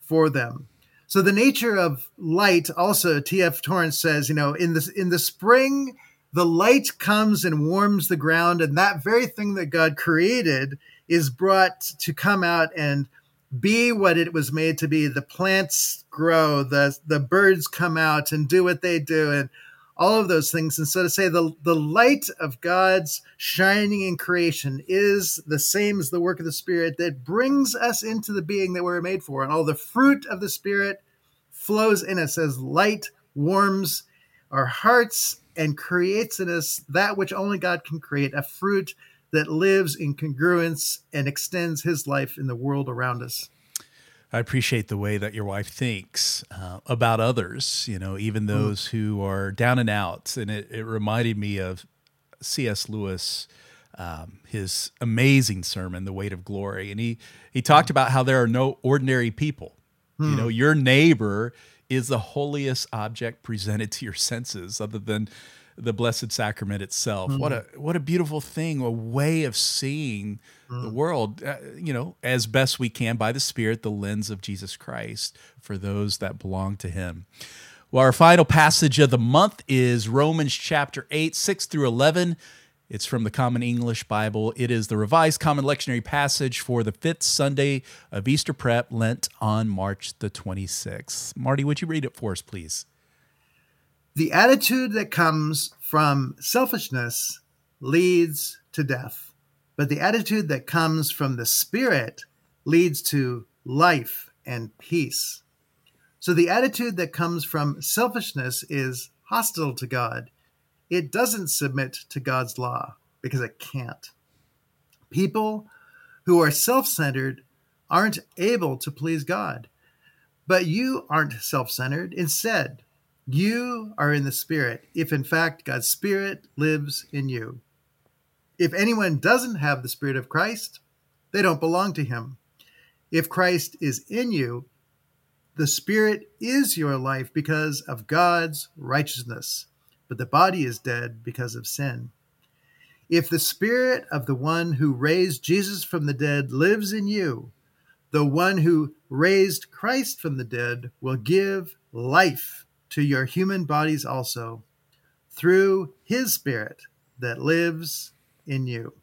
for them? So the nature of light also, T.F. Torrance says, you know, in the, in the spring, the light comes and warms the ground, and that very thing that God created is brought to come out and be what it was made to be. The plants grow, the the birds come out and do what they do, and all of those things. And so to say the, the light of God's shining in creation is the same as the work of the Spirit that brings us into the being that we're made for. And all the fruit of the Spirit flows in us as light warms our hearts and creates in us that which only God can create a fruit that lives in congruence and extends his life in the world around us. I appreciate the way that your wife thinks uh, about others, you know, even mm. those mm. who are down and out. And it, it reminded me of C.S. Lewis, um, his amazing sermon, The Weight of Glory. And he, he talked mm. about how there are no ordinary people. Mm. You know, your neighbor is the holiest object presented to your senses other than the blessed sacrament itself. Mm-hmm. What a what a beautiful thing, a way of seeing mm-hmm. the world, uh, you know, as best we can by the Spirit, the lens of Jesus Christ for those that belong to Him. Well, our final passage of the month is Romans chapter 8, 6 through 11. It's from the Common English Bible. It is the Revised Common Lectionary passage for the fifth Sunday of Easter Prep, Lent on March the 26th. Marty, would you read it for us, please? The attitude that comes from selfishness leads to death, but the attitude that comes from the Spirit leads to life and peace. So the attitude that comes from selfishness is hostile to God it doesn't submit to God's law because it can't. People who are self centered aren't able to please God. But you aren't self centered. Instead, you are in the Spirit, if in fact God's Spirit lives in you. If anyone doesn't have the Spirit of Christ, they don't belong to him. If Christ is in you, the Spirit is your life because of God's righteousness but the body is dead because of sin. If the spirit of the one who raised Jesus from the dead lives in you, the one who raised Christ from the dead will give life to your human bodies also through his spirit that lives in you.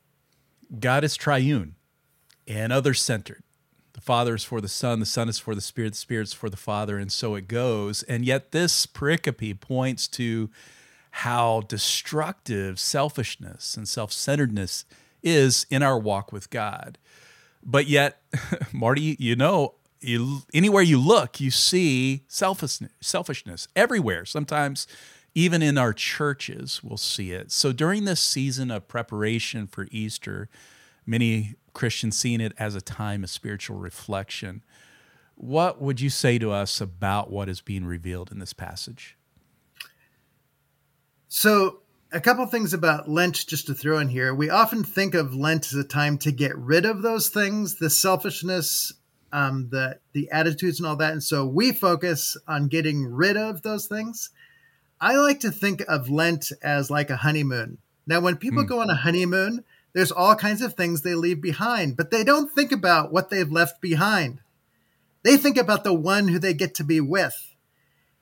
God is triune and other centered. The Father is for the Son, the Son is for the Spirit, the Spirit is for the Father, and so it goes. And yet, this pericope points to how destructive selfishness and self centeredness is in our walk with God. But yet, Marty, you know, you, anywhere you look, you see selfishness, selfishness everywhere. Sometimes, even in our churches, we'll see it. So, during this season of preparation for Easter, many Christians seeing it as a time of spiritual reflection. What would you say to us about what is being revealed in this passage? So, a couple things about Lent just to throw in here. We often think of Lent as a time to get rid of those things, the selfishness, um, the the attitudes, and all that. And so we focus on getting rid of those things. I like to think of Lent as like a honeymoon. Now, when people mm. go on a honeymoon, there's all kinds of things they leave behind, but they don't think about what they've left behind. They think about the one who they get to be with.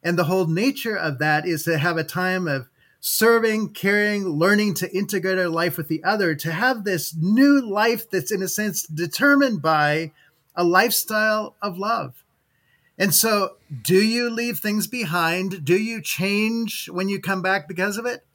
And the whole nature of that is to have a time of serving, caring, learning to integrate our life with the other, to have this new life that's, in a sense, determined by a lifestyle of love. And so, do you leave things behind? Do you change when you come back because of it?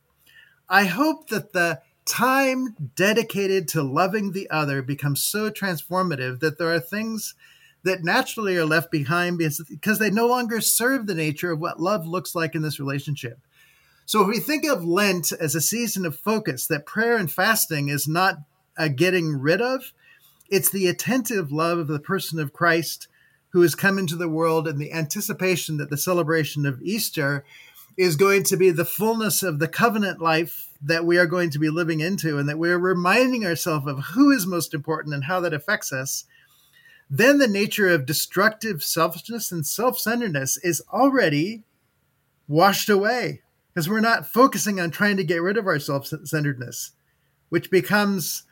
I hope that the time dedicated to loving the other becomes so transformative that there are things that naturally are left behind because, they no longer serve the nature of what love looks like in this relationship. So if we think of Lent as a season of focus, that prayer and fasting is not a getting rid of, it's the attentive love of the person of Christ who has come into the world and the anticipation that the celebration of Easter is going to be the fullness of the covenant life that we are going to be living into and that we're reminding ourselves of who is most important and how that affects us. Then the nature of destructive selfishness and self-centeredness is already washed away because we're not focusing on trying to get rid of our self-centeredness, which becomes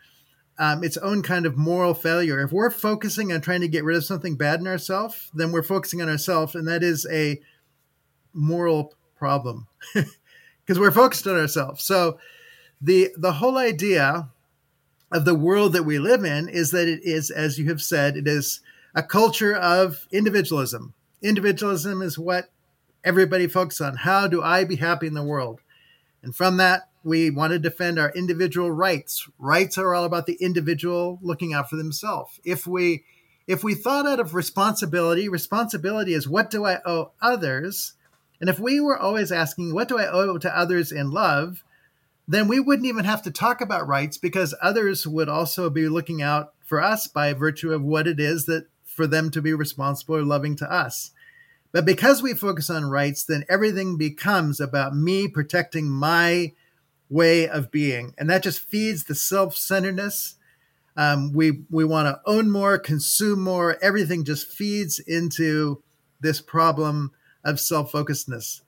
um, its own kind of moral failure. If we're focusing on trying to get rid of something bad in ourselves, then we're focusing on ourselves, and that is a moral problem because we're focused on ourselves. So the the whole idea of the world that we live in is that it is, as you have said, it is a culture of individualism. Individualism is what everybody focuses on. How do I be happy in the world? And from that, we want to defend our individual rights. Rights are all about the individual looking out for themselves. If we if we thought out of responsibility, responsibility is what do I owe others? And if we were always asking, what do I owe to others in love? Then we wouldn't even have to talk about rights because others would also be looking out for us by virtue of what it is that for them to be responsible or loving to us. But because we focus on rights, then everything becomes about me protecting my way of being. And that just feeds the self centeredness. Um, we we want to own more, consume more. Everything just feeds into this problem of self focusedness.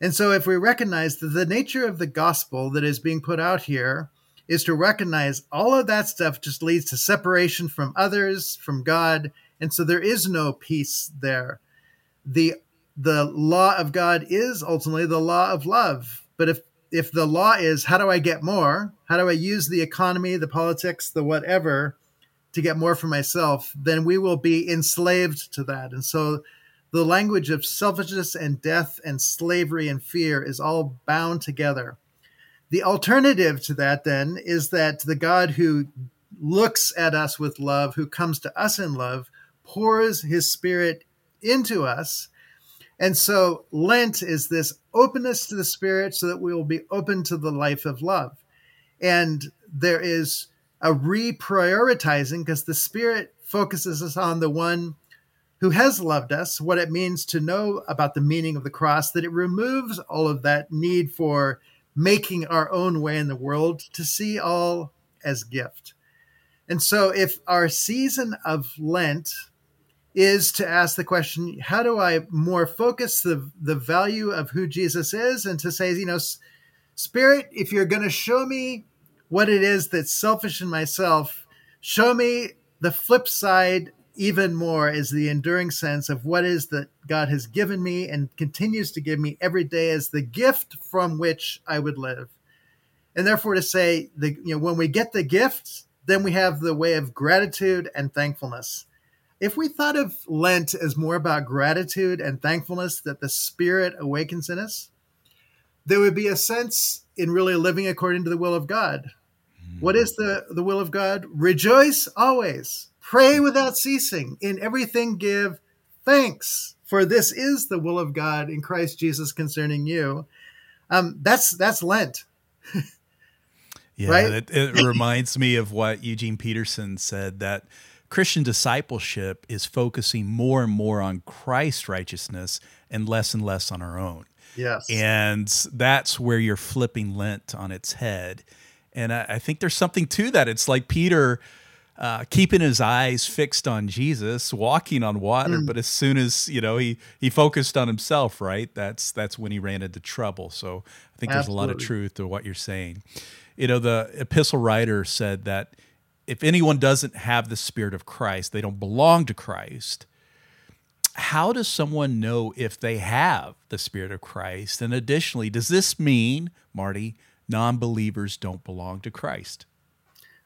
And so, if we recognize that the nature of the gospel that is being put out here is to recognize all of that stuff just leads to separation from others, from God. And so, there is no peace there the the law of God is ultimately the law of love. But if if the law is how do I get more? How do I use the economy, the politics, the whatever to get more for myself? Then we will be enslaved to that. And so the language of selfishness and death and slavery and fear is all bound together. The alternative to that then is that the God who looks at us with love, who comes to us in love, pours his spirit into us. And so Lent is this openness to the Spirit so that we will be open to the life of love. And there is a reprioritizing because the Spirit focuses us on the one who has loved us, what it means to know about the meaning of the cross, that it removes all of that need for making our own way in the world to see all as gift. And so if our season of Lent is to ask the question how do i more focus the the value of who jesus is? And to say you know spirit if you're going to show me what it is that's selfish in myself show me the flip side even more is the enduring sense of what is that god has given me and continues to give me every day as the gift from which i would live. And therefore to say the you know when we get the gift then we have the way of gratitude and thankfulness if we thought of Lent as more about gratitude and thankfulness that the Spirit awakens in us, there would be a sense in really living according to the will of God. Mm. What is the, the will of God? Rejoice always, pray without ceasing, in everything give thanks, for this is the will of God in Christ Jesus concerning you. Um, that's that's Lent. yeah, right? it, it reminds me of what Eugene Peterson said that Christian discipleship is focusing more and more on Christ's righteousness and less and less on our own. Yes. And that's where you're flipping Lent on its head. And I, I think there's something to that. It's like Peter uh, keeping his eyes fixed on Jesus, walking on water, mm. but as soon as you know he he focused on himself, right? That's that's when he ran into trouble. So I think Absolutely. there's a lot of truth to what you're saying. You know, the epistle writer said that if anyone doesn't have the Spirit of Christ, they don't belong to Christ. How does someone know if they have the Spirit of Christ? And additionally, does this mean, Marty, non believers don't belong to Christ?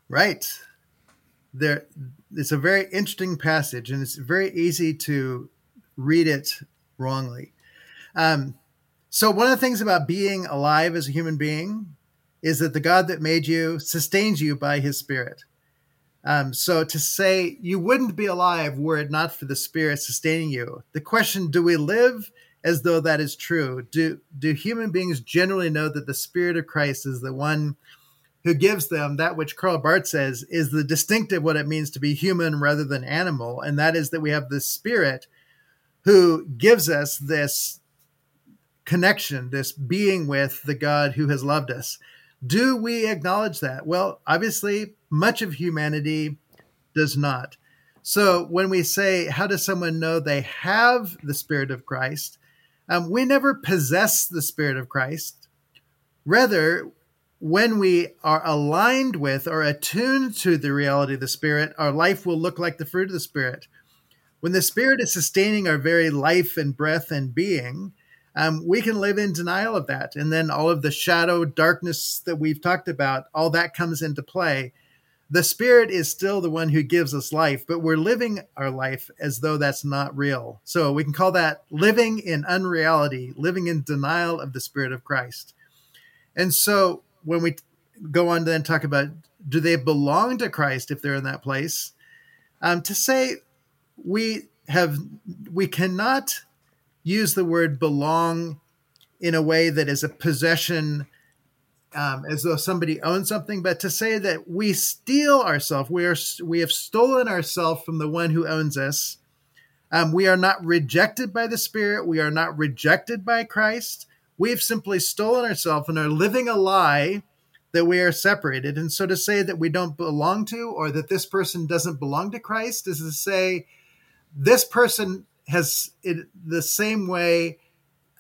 Right. There, it's a very interesting passage, and it's very easy to read it wrongly. Um, so, one of the things about being alive as a human being is that the God that made you sustains you by his Spirit. Um, so to say you wouldn't be alive were it not for the Spirit sustaining you. The question: Do we live as though that is true? Do do human beings generally know that the Spirit of Christ is the one who gives them that which Karl Barth says is the distinctive what it means to be human rather than animal, and that is that we have the Spirit who gives us this connection, this being with the God who has loved us. Do we acknowledge that? Well, obviously, much of humanity does not. So when we say, how does someone know they have the Spirit of Christ? Um, we never possess the Spirit of Christ. Rather, when we are aligned with or attuned to the reality of the Spirit, our life will look like the fruit of the Spirit. When the Spirit is sustaining our very life and breath and being, um, we can live in denial of that. And then all of the shadow, darkness that we've talked about, all that comes into play. The spirit is still the one who gives us life, but we're living our life as though that's not real. So we can call that living in unreality, living in denial of the spirit of Christ. And so when we go on to then talk about do they belong to Christ if they're in that place, um, to say we have we cannot use the word belong in a way that is a possession um, as though somebody owns something, but to say that we steal ourselves, we are we have stolen ourselves from the one who owns us. Um, we are not rejected by the Spirit. We are not rejected by Christ. We've simply stolen ourselves and are living a lie that we are separated. And so to say that we don't belong to, or that this person doesn't belong to Christ, is to say this person has it the same way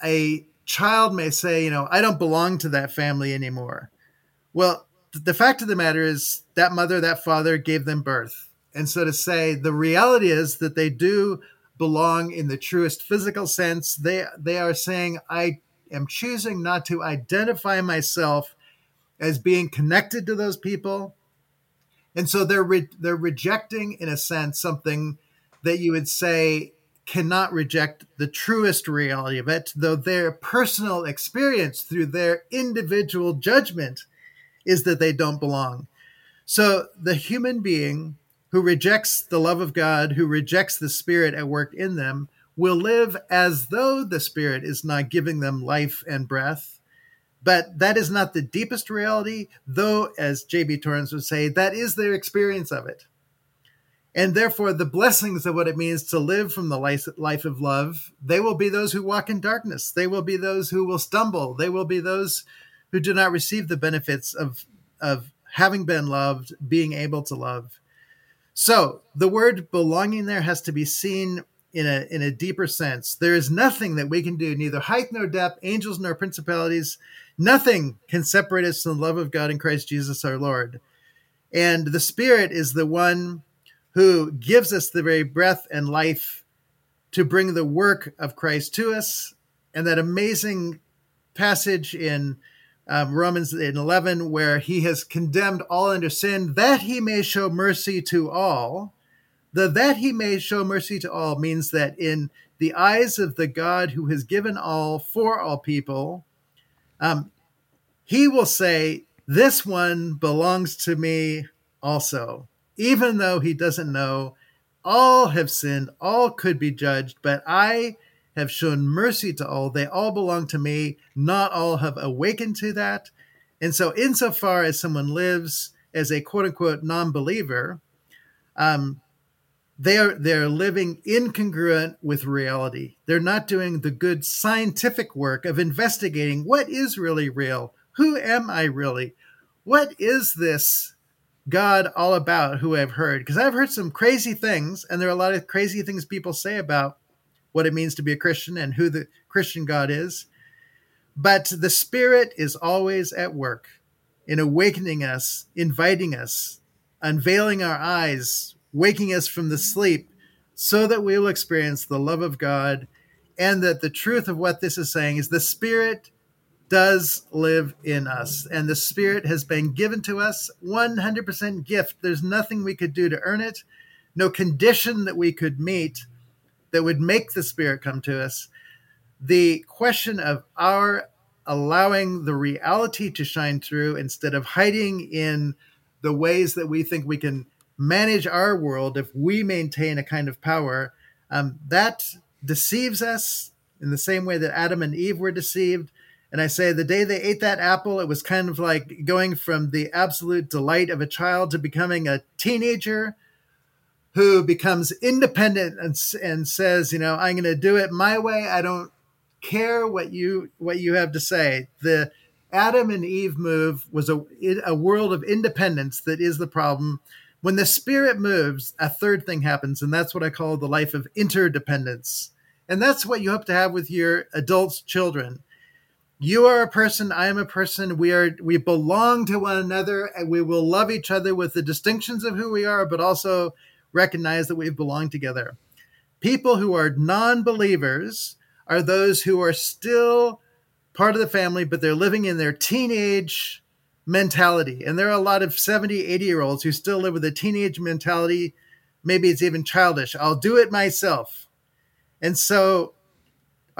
a child may say, you know, I don't belong to that family anymore. Well, the fact of the matter is that mother, that father gave them birth. And so to say the reality is that they do belong in the truest physical sense. They they are saying I am choosing not to identify myself as being connected to those people. And so they're re- they're rejecting in a sense something that you would say cannot reject the truest reality of it, though their personal experience through their individual judgment is that they don't belong. So the human being who rejects the love of God, who rejects the Spirit at work in them, will live as though the Spirit is not giving them life and breath. But that is not the deepest reality, though, as J.B. Torrance would say, that is their experience of it and therefore the blessings of what it means to live from the life, life of love they will be those who walk in darkness. They will be those who will stumble. They will be those who do not receive the benefits of of having been loved being able to love. So the word belonging there has to be seen in a in a deeper sense. There is nothing that we can do neither height nor depth angels nor principalities nothing can separate us from the love of god in christ jesus our lord. And the spirit is the one who gives us the very breath and life to bring the work of Christ to us. And that amazing passage in um, Romans in 11, where he has condemned all under sin, that he may show mercy to all The that he may show mercy to all means that in the eyes of the God who has given all for all people, um, he will say, This one belongs to me also, even though he doesn't know. All have sinned, all could be judged, but I have shown mercy to all. They all belong to me. Not all have awakened to that. And so, insofar as someone lives as a quote unquote non believer, um, they're they're living incongruent with reality. They're not doing the good scientific work of investigating what is really real. Who am I really? What is this God all about who I've heard? Because I've heard some crazy things, and there are a lot of crazy things people say about what it means to be a Christian and who the Christian God is. But the Spirit is always at work in awakening us, inviting us, unveiling our eyes, waking us from the sleep, so that we will experience the love of God and that the truth of what this is saying is the Spirit does live in us and the Spirit has been given to us 100% gift. There's nothing we could do to earn it, no condition that we could meet that would make the Spirit come to us. The question of our allowing the reality to shine through instead of hiding in the ways that we think we can manage our world if we maintain a kind of power, um, that deceives us in the same way that Adam and Eve were deceived. And I say the day they ate that apple, it was kind of like going from the absolute delight of a child to becoming a teenager who becomes independent and, and says, you know, I'm going to do it my way. I don't care what you what you have to say. The Adam and Eve move was a a world of independence that is the problem. When the spirit moves, a third thing happens, and that's what I call the life of interdependence. And that's what you hope to have with your adult children. You are a person, I am a person. We are we belong to one another and we will love each other with the distinctions of who we are, but also recognize that we belong together. People who are non believers are those who are still part of the family, but they're living in their teenage mentality. And there are a lot of 70, 80 year olds who still live with a teenage mentality. Maybe it's even childish. I'll do it myself. And so,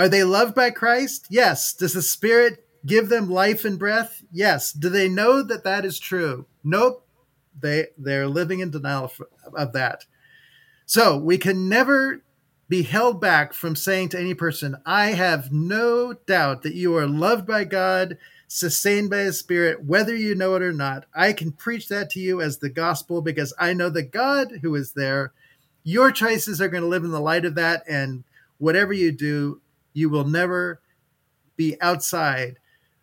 are they loved by Christ? Yes. Does the Spirit give them life and breath? Yes. Do they know that that is true? Nope they they're living in denial of, that. So we can never be held back from saying to any person, I have no doubt that you are loved by God, sustained by His Spirit, whether you know it or not. I can preach that to you as the gospel because I know the God who is there. Your choices are going to live in the light of that. And whatever you do, you will never be outside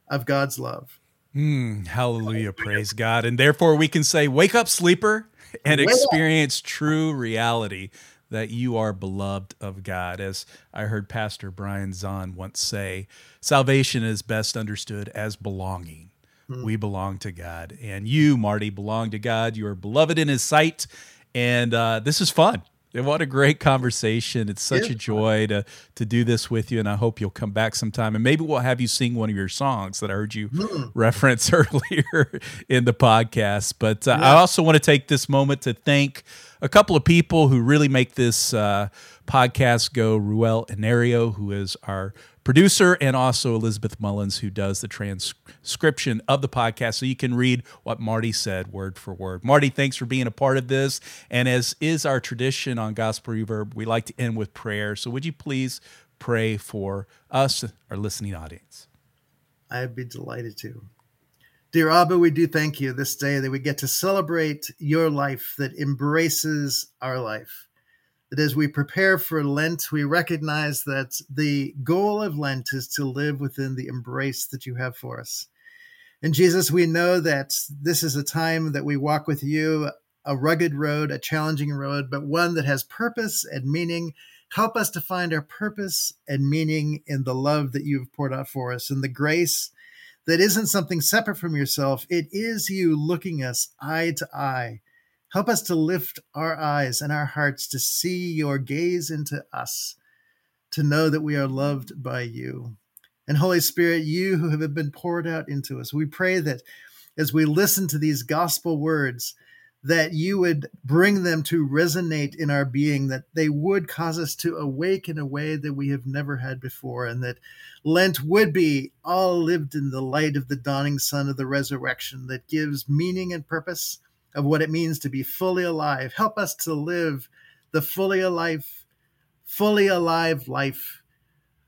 of God's love. Mm, hallelujah. Praise God. And therefore, we can say, Wake up, sleeper, and experience true reality that you are beloved of God. As I heard Pastor Brian Zahnd once say, salvation is best understood as belonging. Hmm. We belong to God. And you, Marty, belong to God. You are beloved in his sight. And uh, this is fun. What a great conversation. It's such yeah. a joy to to do this with you and I hope you'll come back sometime and maybe we'll have you sing one of your songs that I heard you mm. reference earlier in the podcast. But uh, yeah. I also want to take this moment to thank a couple of people who really make this uh, podcast go. Ruel Inario, who is our producer, and also Elizabeth Mullins, who does the transcription of the podcast. So you can read what Marty said word for word. Marty, thanks for being a part of this. And as is our tradition on Gospel Reverb, we like to end with prayer. So would you please pray for us, our listening audience? I'd be delighted to. Dear Abba, we do thank you this day that we get to celebrate your life that embraces our life that as we prepare for Lent, we recognize that the goal of Lent is to live within the embrace that you have for us. And Jesus, we know that this is a time that we walk with you, a rugged road, a challenging road, but one that has purpose and meaning. Help us to find our purpose and meaning in the love that you've poured out for us and the grace that isn't something separate from yourself. It is you looking us eye to eye Help us to lift our eyes and our hearts to see your gaze into us, to know that we are loved by you. And Holy Spirit, you who have been poured out into us, we pray that as we listen to these gospel words, that you would bring them to resonate in our being, that they would cause us to awake in a way that we have never had before, and that Lent would be all lived in the light of the dawning sun of the resurrection that gives meaning and purpose of what it means to be fully alive. Help us to live the fully alive, fully alive life,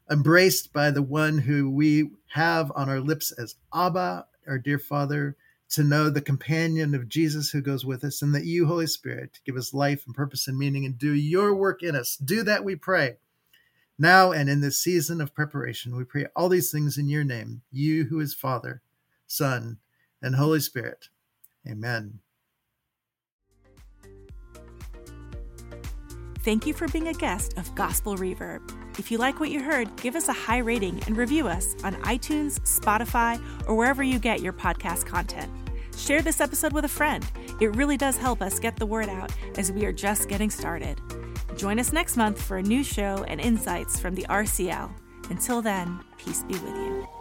embraced by the one who we have on our lips as Abba, our dear Father to know the companion of Jesus who goes with us, and that you, Holy Spirit, give us life and purpose and meaning and do your work in us. Do that, we pray. Now and in this season of preparation, we pray all these things in your name, you who is Father, Son, and Holy Spirit. Amen. Thank you for being a guest of Gospel Reverb. If you like what you heard, give us a high rating and review us on iTunes, Spotify, or wherever you get your podcast content. Share this episode with a friend. It really does help us get the word out as we are just getting started. Join us next month for a new show and insights from the RCL. Until then, peace be with you.